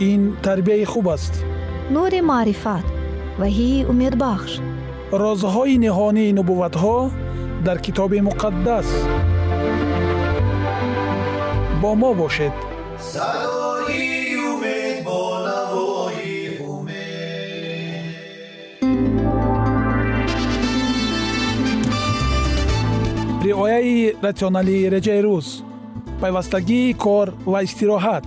ин тарбияи хуб аст. Нури маърифат ваҳии умедбахш. Розҳои ниҳонии нубувватҳо дар китоби муқаддас. Бо мо бошед. Садои умед бо навои умед. Риояи ратсионалии реҷаи рӯз пайвастагии кор ва истироҳат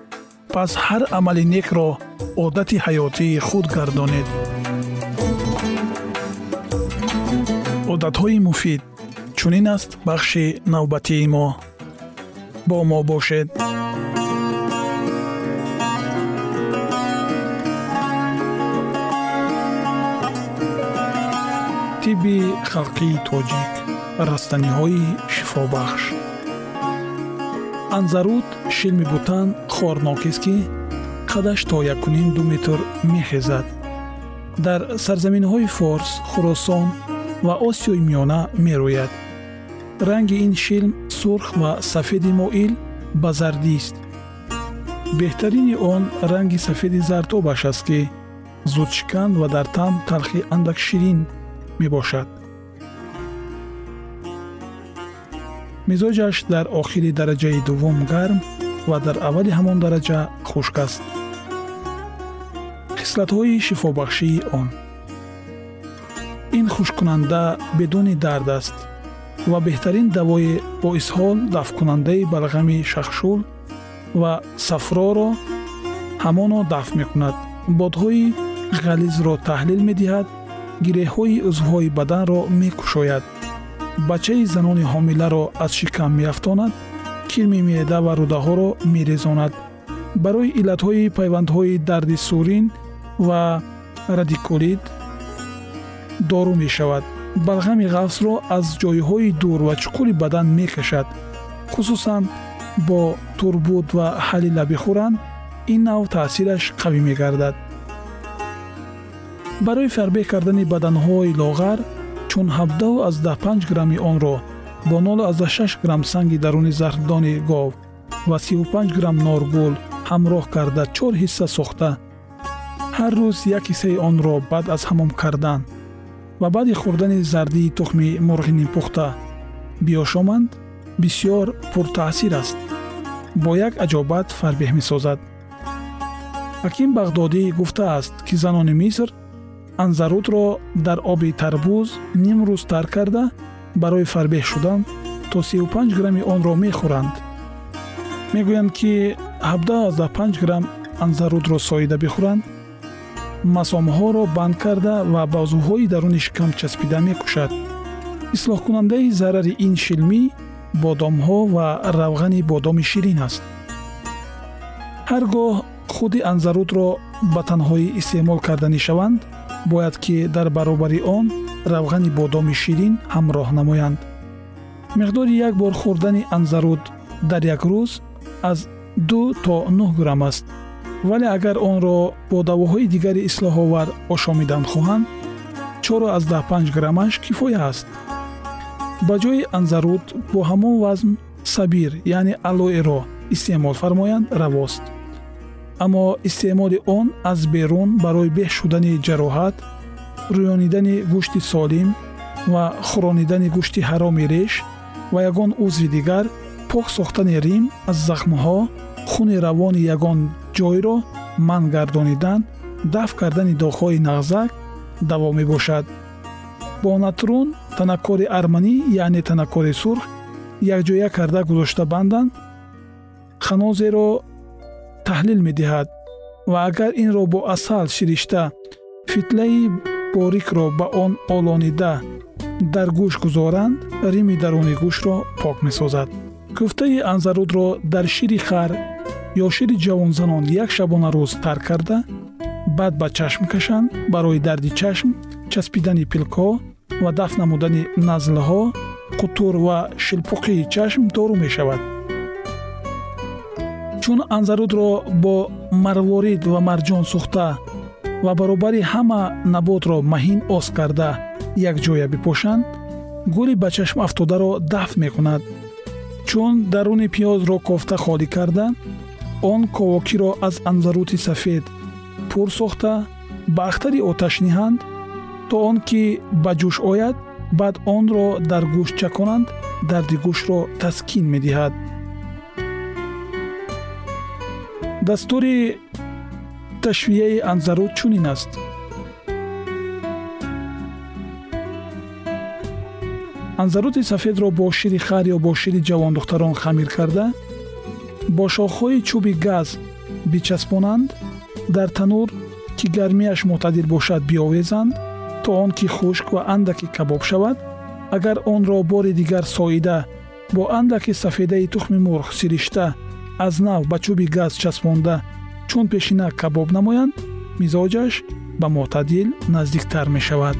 пас ҳар амали некро одати ҳаётии худ гардонед. Одатҳои муфид чунин аст бахши навбатии мо? Бо мо бошед. Тибби халқии тоҷик растаниҳои шифобахш анзарут шилми бутан хорнокест ки қадаш то якуним ду метр мехезад дар сарзаминҳои форс хӯросон ва осиёи миёна мерӯяд. Ранги ин шилм сурх ва сафеди моил ба зардист беҳтарини он ранги сафеди зартобаш аст ки зудшиканд ва дар таъм талхи андак ширин мебошад мизоҷаш дар охири дараҷаи дуввум гарм ва дар аввали ҳамон дараҷа хушк аст. Хислатҳои шифобахшии он. Ин хушккунанда бедуни дард аст ва беҳтарин давои боисҳол дафткунандаи балғами шахшул ва сафроро ҳамоно дафт мекунад. Бодҳои ғализро таҳлил медиҳад гиреҳҳои узвҳои баданро мекушояд бачаи занони ҳомиларо аз шикам меафтонад кирми меъда ва рӯдаҳоро мерезонад. Барои иллатҳои пайвандҳои дарди сурин ва радикулит дору мешавад. Балғами ғафсро аз ҷойҳои дур ва чуқури бадан мекашад. Хусусан бо турбут ва ҳалила бихӯранд ин нав таъсираш қавӣ мегардад. Барои фарбеҳ кардани баданҳои лоғар чун 17 грамми онро бо 06 грамм санги даруни зархдони гов ва 35 грамм норгул ҳамроҳ карда чор ҳисса сохта ҳар рӯз як ҳиссаи онро баъд аз ҳамом кардан ва баъди хӯрдани зардии тухми мурғи нимпухта биёшоманд бисьёр пуртаъсир аст бо як аҷобат фарбеҳ месозад ҳаким бағдодӣ гуфтааст ки занони миср анзарутро дар оби тарбуз ним рӯз тар карда барои фарбеҳ шудан то 35 грамми онро мехӯранд. Мегӯянд ки 75 грамм анзарутро соида бихӯранд. Масомҳоро банд карда ва бозуҳои даруни шикам часпида мекушад. Ислоҳкунандаи зарари ин шилмӣ бодомҳо ва равғани бодоми ширин аст. Ҳар гоҳ худи анзарутро ба танҳоӣ истеъмол карданӣ шаванд бояд ки дар баробари он равғани бодоми ширин ҳамроҳ намоянд. миқдори як бор хӯрдани анзарут дар як рӯз аз ду то нӯҳ грамм аст. вале агар онро бо давоҳои дигари ислоҳовар ошомидан хоҳанд чоро аз даҳпанҷ граммаш кифоя аст. ба ҷои анзарут бо ҳамон вазн сабир яъне алоэро истеъмол фармоянд равост аммо истеъмоли он аз берун барои беҳ шудани ҷароҳат рӯёнидани гӯшти солим ва хӯронидани гӯшти ҳароми реш ва ягон узви дигар пок сохтани рим аз захмҳо хуни равони ягон ҷойро манъ гардонидан дафт кардани доғҳои нағзак даво мебошад. Бо натрун танаккори арманӣ яъне танаккори сурх якҷоя карда гузошта бандан ханозеро таҳлил медиҳад ва агар инро бо асал ширишта фитлаи борикро ба он олонида дар гӯш гузоранд рими даруни гӯшро пок месозад. Кӯфтаи анзарудро дар шири хар ё шири ҷавонзанон як шабонарӯз тарк карда баъд ба чашм кашанд барои дарди чашм часпидани пилкҳо ва дафт намудани назлҳо қутур ва шилпуқии чашм дору мешавад чун анзарудро бо марворид ва марҷон сӯхта ва баробари ҳама наботро маҳин оз карда. Якҷоя бипошанд гули ба чашм афтодаро дафт мекунад. Чун даруни пиёзро кофта холӣ карда он ковокиро аз анзарути сафед пур сохта ба ахтари оташ ниҳанд то он ки ба ҷӯш ояд баъд онро дар гӯшт чаконанд дарди гӯштро таскин медиҳад дастури ташвияи анзарут чунин аст. анзарути сафедро бо шири хар ё бо шири ҷавондухтарон хамир карда бо шохҳои чӯби газ бичаспонанд дар танур ки гармияш мӯътадил бошад биовезанд то он ки хушк ва андаке кабоб шавад агар онро бори дигар соида бо андаке сафедаи тухми мурғ сиришта аз нав ба чӯби газ часпонда. Чун пешина кабоб намоянд мизоҷаш ба мӯътадил наздиктар мешавад.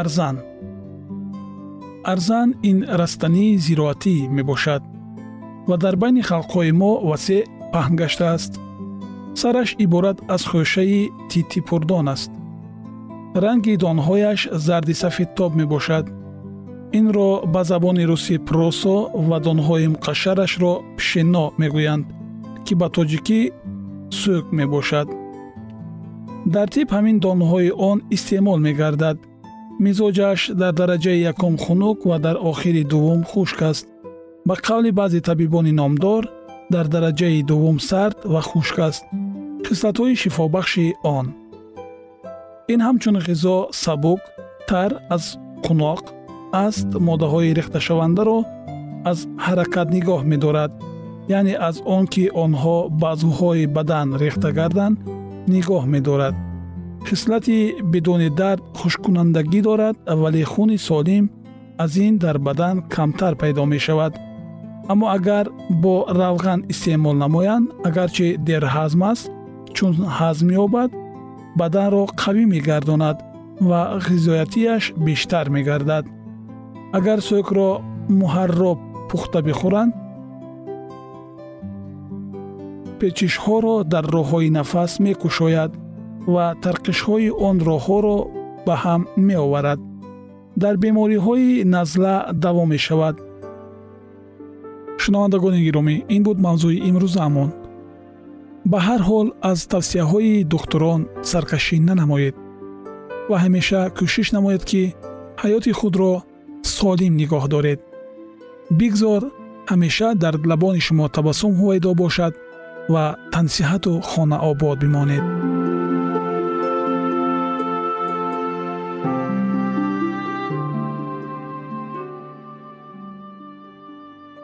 Арзан. Арзан ин растании зироатӣ мебошад ва дар байни халқҳои мо васеъ паҳн гаштааст сараш иборат аз хӯшаи титипурдон аст. Ранги донҳояш зарди сафедтоб мебошад. Инро ба забони русӣ просо ва донҳои муқашшарашро пишено мегӯянд ки ба тоҷикӣ сӯк мебошад. Дар тиб ҳамин донҳои он истеъмол мегардад. Мизоҷаш дар дараҷаи якум хунук ва дар охири дуввум хушк аст. Ба қавли баъзе табибони номдор дар дараҷаи дуввум сард ва хушк аст. Хислатҳои шифобахши он. Ин ҳамчун ғизо сабук тар аз қуноқ аст моддаҳои рехташавандаро аз ҳаракат нигоҳ медорад яъне аз он ки онҳо баъзуҳои бадан рехта гарданд нигоҳ медорад. Хислати бидуни дард хушккунандагӣ дорад вале хуни солим аз ин дар бадан камтар пайдо мешавад аммо агар бо равған истеъмол намоянд агарчи дерҳазм аст чун ҳазм ёбад баданро қавӣ мегардонад ва ғизоятияш бештар мегардад. Агар сӯкро муҳарроб пухта бихӯранд печишҳоро дар роҳҳои нафас мекушояд ва тарқишҳои он роҳҳоро ба ҳам меоварад. Дар бемориҳои назла даво мешавад шунавандагони гиромӣ ин буд мавзӯи имрӯзаамон ба ҳар ҳол аз тавсияҳои духтурон саркашӣ нанамоед ва ҳамеша кӯшиш намоед ки ҳаёти худро солим нигоҳ доред. Бигзор ҳамеша дар лабони шумо табассум ҳувайдо бошад ва тансиҳату хонаобод бимонед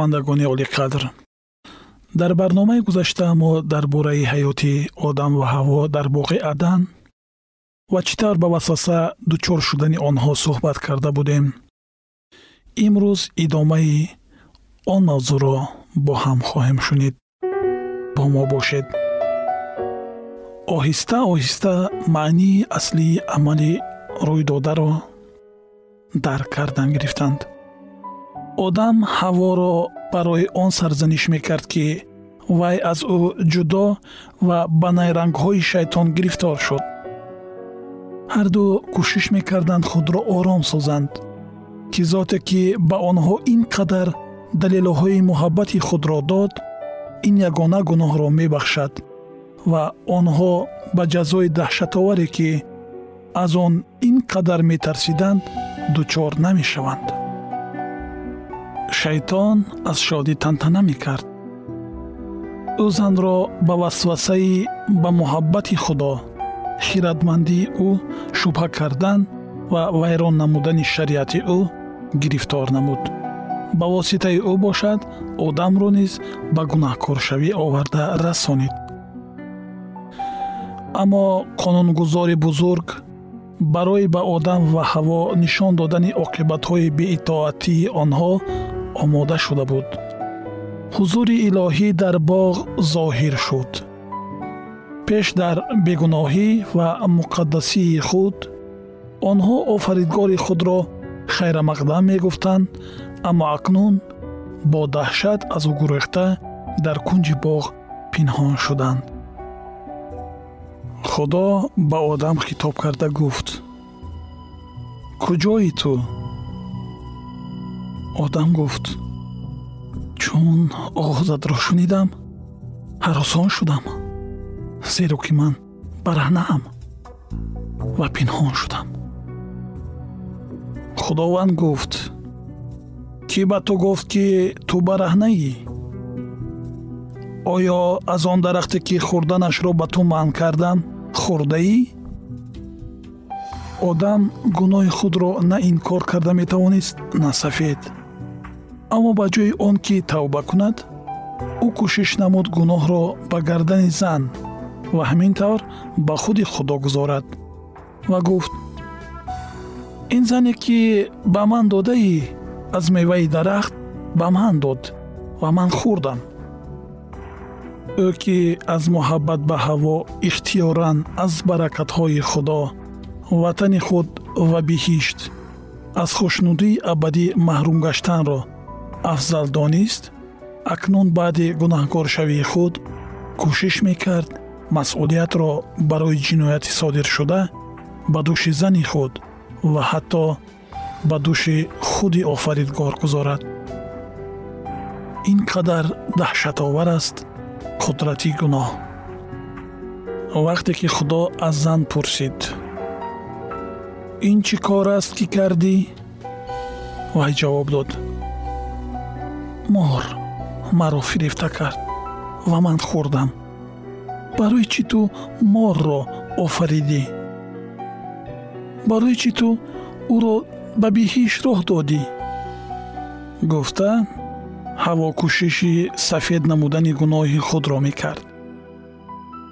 шунавандагони олиқадр дар барномаи гузашта мо дар бораи ҳаёти одам ва ҳаво дар боғи адан ва чӣ тавр ба васваса дучор шудани онҳо суҳбат карда будем. Имрӯз идомаи он мавзӯъро бо ҳам хоҳем шунид. Бо мо бошед. Оҳиста оҳиста маънии аслии амали рӯйдодаро дарк кардан гирифтанд одам ҳаворо барои он сарзаниш мекард ки вай аз ӯ ҷудо ва ба найрангҳои шайтон гирифтор шуд. ҳарду кӯшиш мекарданд худро ором созанд ки зоте ки ба онҳо ин қадар далелҳои муҳаббати худро дод ин ягона гуноҳро мебахшад ва онҳо ба ҷазои даҳшатоваре ки аз он ин қадар метарсиданд дучор намешаванд шайтон аз шодӣ тантана мекард. Ӯ занро ба васвасаи ба муҳаббати худо хиратмандии ӯ шубҳа кардан ва вайрон намудани шариати ӯ гирифтор намуд. Ба воситаи ӯ бошад одамро низ ба гунаҳкоршавӣ оварда расонид. Аммо қонунгузори бузург барои ба одам ва ҳаво нишон додани оқибатҳои беитоатии онҳо омода шуда буд. Ҳузури илоҳӣ дар боғ зоҳир шуд. Пеш дар бегуноҳӣ ва муқаддасии худ онҳо офаридгори худро хайрамақдам мегуфтанд аммо акнун бо даҳшат аз ӯ гурехта дар кунҷи боғ пинҳон шуданд. Худо ба одам хитоб карда гуфт. Куҷои ту одам гуфт чун оғозатро шунидам ҳаросон шудам зеро ки ман бараҳнаам ва пинҳон шудам худованд гуфт кӣ ба ту гуфт ки ту бараҳнаӣ оё аз он дарахте ки хӯрданашро ба ту манъ кардам хӯрдаӣ одам гуноҳи худро на инкор карда метавонист на сафед аммо ба ҷои он ки тавба кунад ӯ кӯшиш намуд гуноҳро ба гардани зан ва ҳамин тавр ба худи худо гузорад ва гуфт ин зане ки ба ман додаӣ аз меваи дарахт ба ман дод ва ман хӯрдам. Ӯ ки аз муҳаббат ба ҳаво ихтиёран аз баракатҳои худо ватани худ ва биҳишт аз хушнудии абадӣ маҳрум гаштанро афзал донист акнун баъди гунаҳкоршавии худ кӯшиш мекард масъулиятро барои ҷинояти содиршуда ба дӯши зани худ ва ҳатто ба дӯши худи офаридгор гузорад. Ин қадар даҳшатовар аст қудрати гуноҳ. Вақте ки худо аз зан пурсид ин чӣ кор аст ки кардӣ? Вай ҷавоб дод мор маро фирифта кард ва ман хӯрдам. Барои чӣ ту морро офаридӣ? Барои чӣ ту ӯро ба биҳиш роҳ додӣ? Гуфта ҳаво кӯшиши сафед намудани гуноҳи худро мекард.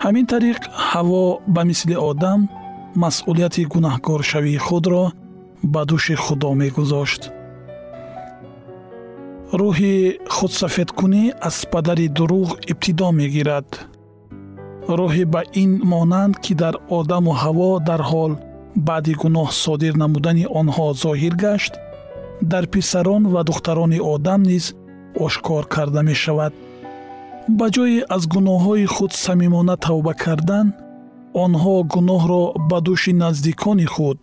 Ҳамин тариқ ҳаво ба мисли одам масъулияти гунаҳкоршавии худро ба дӯши худо мегузошт рӯҳи худсафедкунӣ аз падари дурӯғ ибтидо мегирад. Роҳе ба ин монанд ки дар одаму ҳаво дар ҳол баъди гуноҳ содир намудани онҳо зоҳир гашт дар писарон ва духтарони одам низ ошкор карда мешавад. Ба ҷое аз гуноҳҳои худ самимона тавба кардан онҳо гуноҳро ба дӯши наздикони худ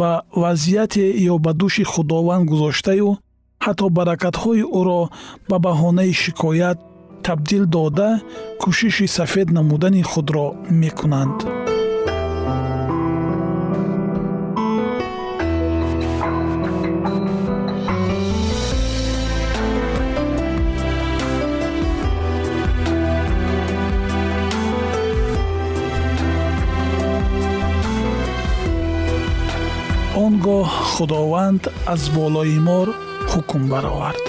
ба вазъияте ё ба дӯши худованд гузоштаю ҳатто баракатҳои ӯро ба баҳонаи шикоят табдил дода кӯшиши сафед намудани худро мекунанд. Он гоҳ худованд аз болои мор ҳукм баровард.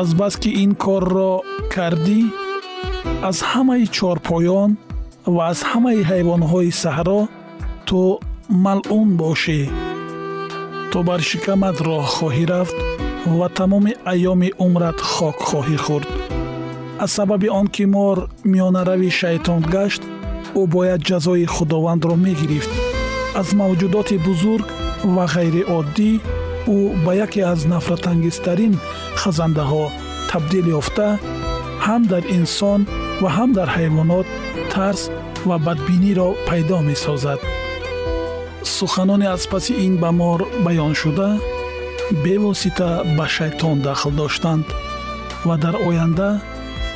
Азбаски ин корро кардӣ аз ҳамаи чорпоён ва аз ҳамаи ҳайвонҳои саҳро ту малъун бошӣ. Ту бар шикамат роҳ хоҳӣ рафт ва тамоми айёми умрат хок хоҳӣ хӯрд. Аз сабаби он ки мор миёнарави шайтон гашт ӯ бояд ҷазои худовандро мегирифт. Аз мавҷудоти бузург ва ғайриоддӣ ӯ ба яке аз нафратангезтарин хазандаҳо табдил ёфта ҳам дар инсон ва ҳам дар ҳайвонот тарс ва бадбиниро пайдо месозад. Суханоне аз паси ин ба мор баён шуда бевосита ба шайтон дахл доштанд ва дар оянда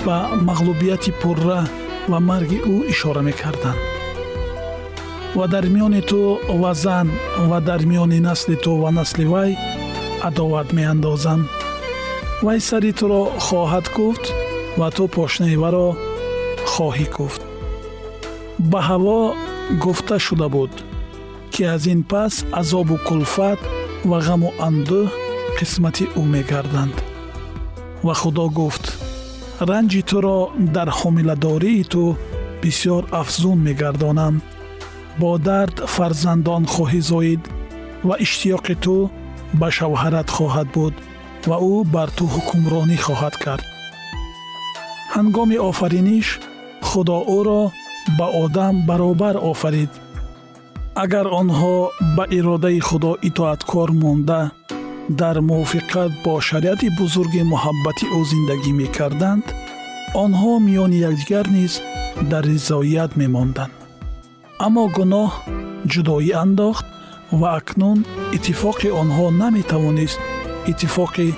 ба мағлубияти пурра ва марги ӯ ишора мекарданд ва дар миёни ту ва зан ва дар миёни насли ту ва насли вай адоват меандозанд вай сари туро хоҳад куфт ва ту пошнаи варо хоҳӣ куфт ба ҳаво гуфта шуда буд ки аз ин пас азобу кулфат ва ғаму андӯҳ қисмати ӯ мегарданд. Ва худо гуфт ранҷи туро дар ҳомиладории ту бисьёр афзун мегардонам бо дард фарзандон хоҳӣ зоид ва иштиёқи ту ба шавҳарат хоҳад буд ва ӯ бар ту ҳукмронӣ хоҳад кард. ҳангоми офариниш худо ӯро ба одам баробар офарид. агар онҳо ба иродаи худо итоаткор монда дар мувофиқат бо шариати бузурги муҳаббати ӯ зиндагӣ мекарданд онҳо миёни якдигар низ дар ризоият мемонданд аммо гуноҳ ҷудоӣ андохт ва акнун иттифоқи онҳо наметавонист иттифоқи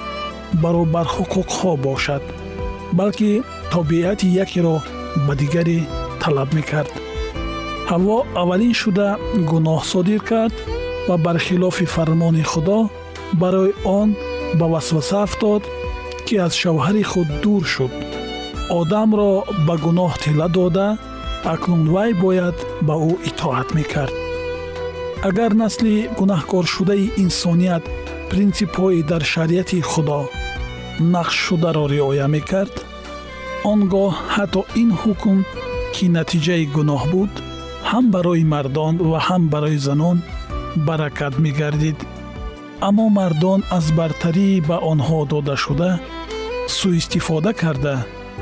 баробарҳуқуқҳо бошад балки тобиати якеро ба дигаре талаб мекард. Ҳаво аввалин шуда гуноҳ содир кард ва бархилофи фармони худо барои он ба васваса афтод ки аз шавҳари худ дур шуд. Одамро ба гуноҳ тила дода акнун вай бояд ба ӯ итоат мекард. Агар насли гунаҳкоршудаи инсоният принсипҳои дар шариати худо нақшшударо риоя мекард он гоҳ ҳатто ин ҳукм ки натиҷаи гуноҳ буд ҳам барои мардон ва ҳам барои занон баракат мегардид. Аммо мардон аз бартарии ба онҳо додашуда сӯистифода карда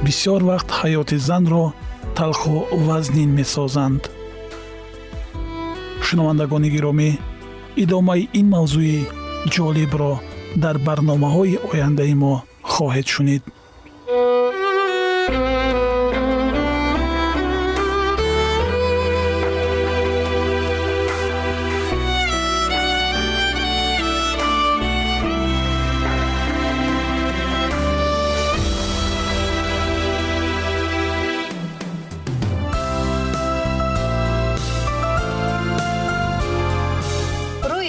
бисьёр вақт ҳаёти занро талху вазнин месозанд. Шунавандагони гиромӣ идомаи ин мавзӯи ҷолибро дар барномаҳои ояндаи мо хоҳед шунид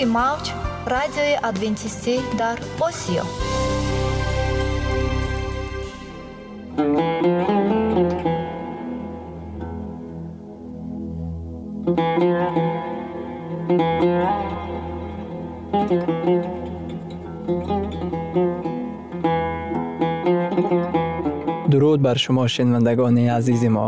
рӯи мавҷ радиои адвентистӣ дар осиё. Дуруд бар шумо шинавандагони азизи мо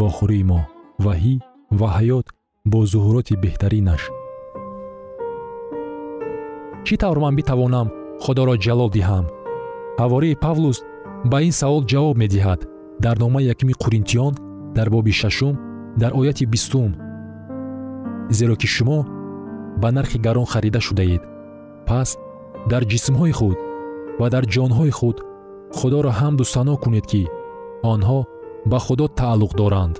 Вохӯрии мо ваҳӣ ва ҳаёт бо зуҳуроти беҳтаринаш. Чӣ тавр ман битавонам худоро ҷалол диҳам? Ҳавории павлус ба ин савол ҷавоб медиҳад. Дар номаи якими қуринтиён дар боби шашум дар ояти бистум. Зеро ки шумо ба нархи гарон харида шудаед. Пас дар ҷисмҳои худ ва дар ҷонҳои худ худоро ҳамду сано кунед ки онҳо ба худо тааллуқ доранд.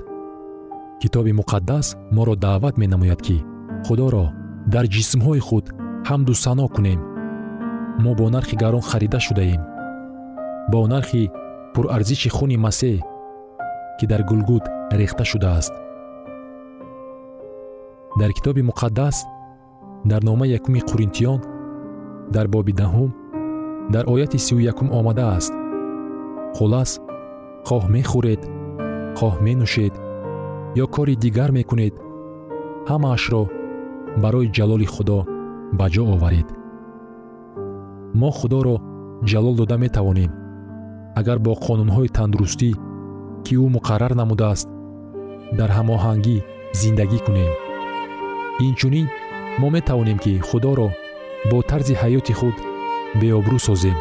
Китоби муқаддас моро даъват менамояд ки худоро дар ҷисмҳои худ ҳамду сано кунем. Мо бо нархи гарон харида шудаем. Бо нархи пурарзиши хуни масеҳ ки дар гулгут рехта шудааст. Дар китоби муқаддас дар номаи якуми қуринтиён дар боби даҳум дар ояти сию якум омадааст. Хулас хоҳ мехӯред хоҳ менӯшед ё кори дигар мекунед ҳамаашро барои ҷалоли худо ба ҷо оваред. Мо худоро ҷалол дода метавонем. Агар бо қонунҳои тандурустӣ ки ӯ муқаррар намудааст дар ҳамоҳангӣ зиндагӣ кунем. Инчунин мо метавонем ки худоро бо тарзи ҳаёти худ беобрӯ созем.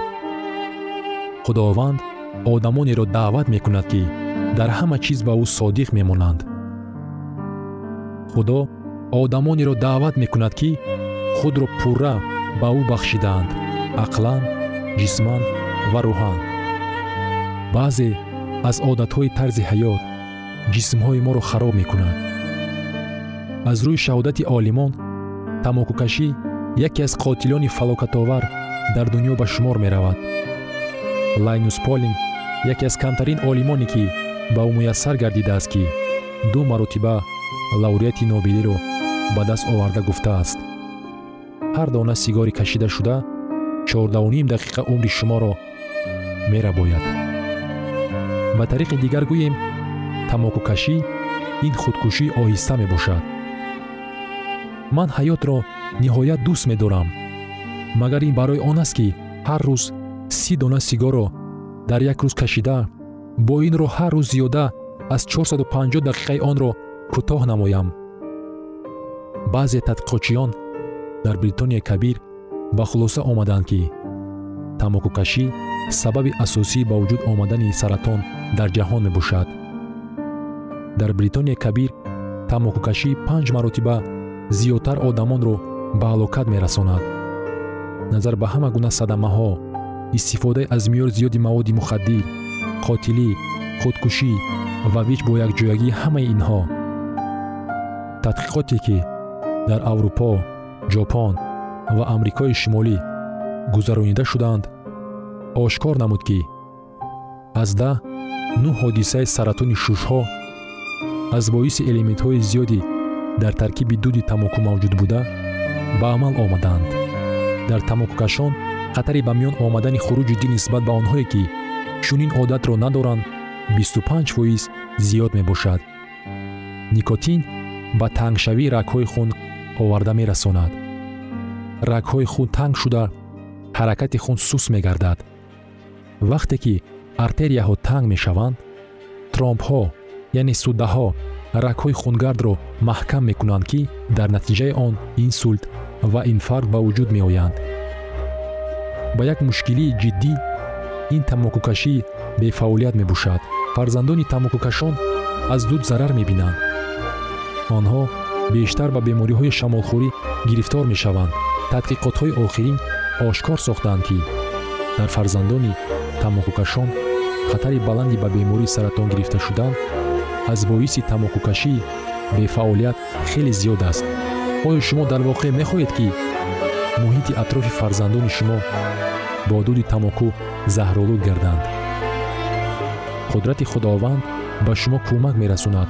Худованд одамонеро даъват мекунад ки дар ҳама чиз ба ӯ содиқ мемонанд. Худо одамонеро даъват мекунад ки худро пурра ба ӯ бахшидаанд ақлан ҷисман ва рӯҳан баъзе аз одатҳои тарзи ҳаёт ҷисмҳои моро хароб мекунанд. Аз рӯи шаҳодати олимон тамокукашӣ яке аз қотилони фалокатовар дар дунё ба шумор меравад лайнус полин яке аз камтарин олимоне ки ба ӯ муяссар гардидааст ки ду маротиба лавреати нобелиро ба даст оварда гуфтааст. Ҳар дона сигори кашидашуда чордауним дақиқа умри шуморо мерабояд. Ба тариқи дигар гӯем тамокукашӣ ин худкушӣ оҳиста мебошад. Ман ҳаётро ниҳоят дӯст медорам магар ин барои он аст ки ҳар рӯз си дона сигорро дар як рӯз кашида бо ин роҳ ҳар рӯз зиёда аз 450 дақиқаи онро кӯтоҳ намоям. Баъзе тадқиқотчиён дар бритония кабир ба хулоса омаданд ки тамокукашӣ сабаби асосии ба вуҷуд омадани саратон дар ҷаҳон мебошад. Дар бритония кабир тамокукашӣ панҷ маротиба зиёдтар одамонро ба ҳалокат мерасонад. Назар ба ҳама гуна садамаҳо истифода аз миёр зиёди маводи мухаддир қотилӣ худкушӣ ва вич бо якҷоягии ҳамаи инҳо. Тадқиқоте ки дар аврупо ҷопон ва амрикои шимолӣ гузаронида шуданд ошкор намуд ки аз даҳ нӯ ҳодисаи саратони шушҳо аз боиси элементҳои зиёде дар таркиби дуди тамоку мавҷуд буда ба амал омаданд. Дар тамокукашон хатари ба миён омадани хуруҷи дил нисбат ба онҳое ки чунин одатро надоранд 25 фоиз зиёд мебошад. никотин ба тангшавии рагҳои хун оварда мерасонад. рагҳои хун танг шуда ҳаракати хун сус мегардад. вақте ки артерияҳо танг мешаванд тромбҳо яъне суддаҳо рагҳои хунгардро маҳкам мекунанд ки дар натиҷаи он инсулт ва инфаркт ба вуҷуд меоянд ба як мушкилии ҷиддӣ ин тамокукашӣ бефаъолият мебошад. Фарзандони тамокукашон аз дуд зарар мебинанд. Онҳо бештар ба бемориҳои шамолхӯрӣ гирифтор мешаванд. Тадқиқотҳои охирин ошкор сохтаанд ки дар фарзандони тамокукашон хатари баланди ба бемории саратон гирифта шудан аз боиси тамокукашии бефаъолият хеле зиёд аст. Оё шумо дар воқеъ мехоҳед ки муҳити атрофи фарзандони шумо бо дуди тамоку заҳролуд гарданд. Қудрати худованд ба шумо кӯмак мерасонад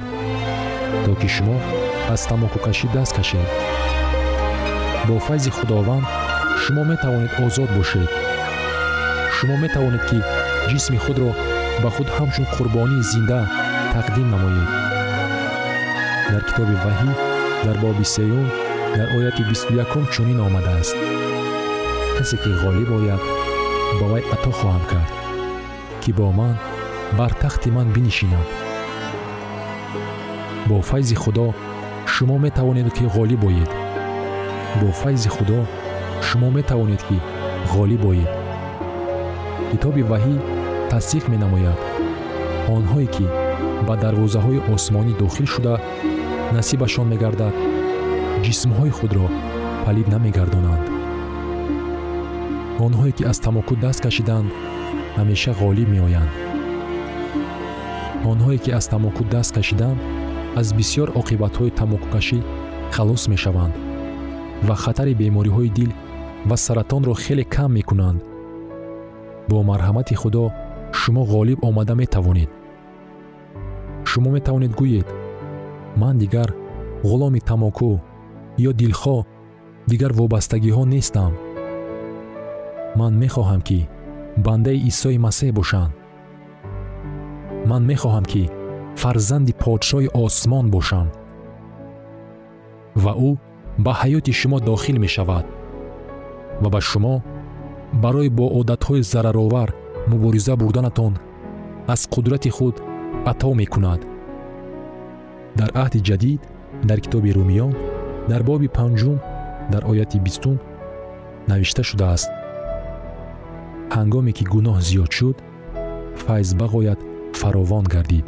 то ки шумо аз тамокукашӣ даст кашед. Бо файзи худованд шумо метавонед озод бошед. Шумо метавонед ки ҷисми худро ба худ ҳамчун қурбонии зинда тақдим намоед. Дар китоби ваҳӣ дар боби сеюм дар ояти бисту якум чунин омадааст. Касе ки ғолиб ояд ба вай ато хоҳам кард ки бо ман бар тахти ман бинишинад. Бо файзи худо шумо метавонед ки ғолиб оед. Бо файзи худо шумо метавонед ки ғолиб оед. Китоби ваҳӣ тасдиқ менамояд. Онҳое ки ба дарвозаҳои осмонӣ дохил шуда насибашон мегардад ҷисмҳои худро палид намегардонанд. Онҳое ки аз тамоку даст кашиданд ҳамеша ғолиб меоянд. Онҳое ки аз тамоку даст кашиданд аз бисьёр оқибатҳои тамокукашӣ халос мешаванд ва хатари бемориҳои дил ва саратонро хеле кам мекунанд. Бо марҳамати худо шумо ғолиб омада метавонед. Шумо метавонед гӯед ман дигар ғуломи тамоку ё дилхоҳ дигар вобастагиҳо нестам. Ман мехоҳам ки бандаи исои масеҳ бошам ман мехоҳам ки фарзанди подшоҳи осмон бошам ва ӯ ба ҳаёти шумо дохил мешавад. Ва ба шумо барои бо одатҳои зараровар мубориза бурданатон аз қудрати худ ато мекунад. Дар аҳди ҷадид дар китоби румиён дар боби панҷум дар ояти бистум навишта шудааст? Ҳангоме ки гуноҳ зиёд шуд файз бағоят фаровон гардид.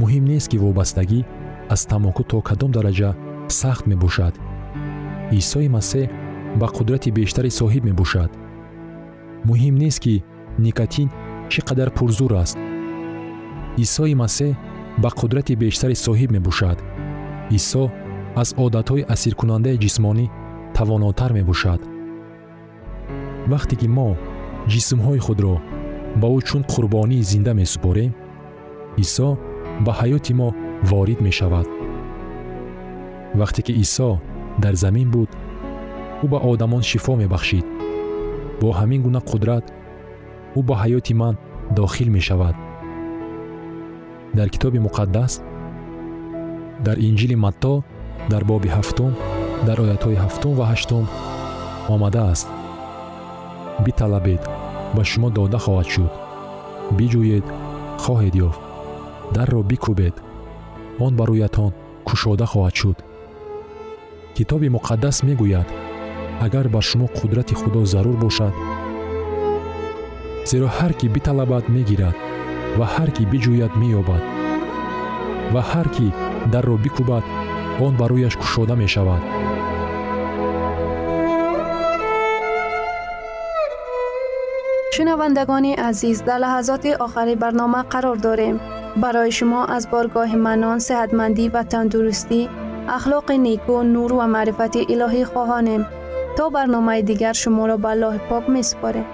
Муҳим нест ки вобастагӣ аз тамоку то кадом дараҷа сахт мебошад. Исои масеҳ ба қудрати бештаре соҳиб мебошад. Муҳим нест ки никотин чӣ қадар пурзур аст. Исои масеҳ ба қудрати бештаре соҳиб мебошад. Исо аз одатҳои асиркунандаи ҷисмонӣ тавонотар мебошад. Вақте ки мо ҷисмҳои худро ба ӯ чун қурбонии зинда месупорем исо ба ҳаёти мо ворид мешавад. Вақте ки исо дар замин буд ӯ ба одамон шифо мебахшид. Бо ҳамин гуна қудрат ӯ ба ҳаёти ман дохил мешавад дар китоби муқаддас дар инҷили матто дар боби ҳафтум дар оятҳои ҳафтум ва ҳаштум омадааст биталабед ба шумо дода хоҳад шуд. Биҷӯед хоҳед ёфт. Дарро бикӯбед. Он ба рӯятон кушода хоҳад шуд. Китоби муқаддас мегӯяд агар бар шумо қудрати худо зарур бошад зеро ҳар кӣ биталабад мегирад ва ҳар кӣ биҷӯяд меёбад ва ҳар кӣ дарро бикӯбад он ба рӯяш кушода мешавад шунавандагони азиз дар лаҳазоти охари барнома қарор дорем барои шумо аз боргоҳи манон сеҳатмандӣ ва тандурустӣ ахлоқи неку нур ва маърифати илоҳӣ хоҳонем то барномаи дигар шуморо ба аллоҳи пок месупорем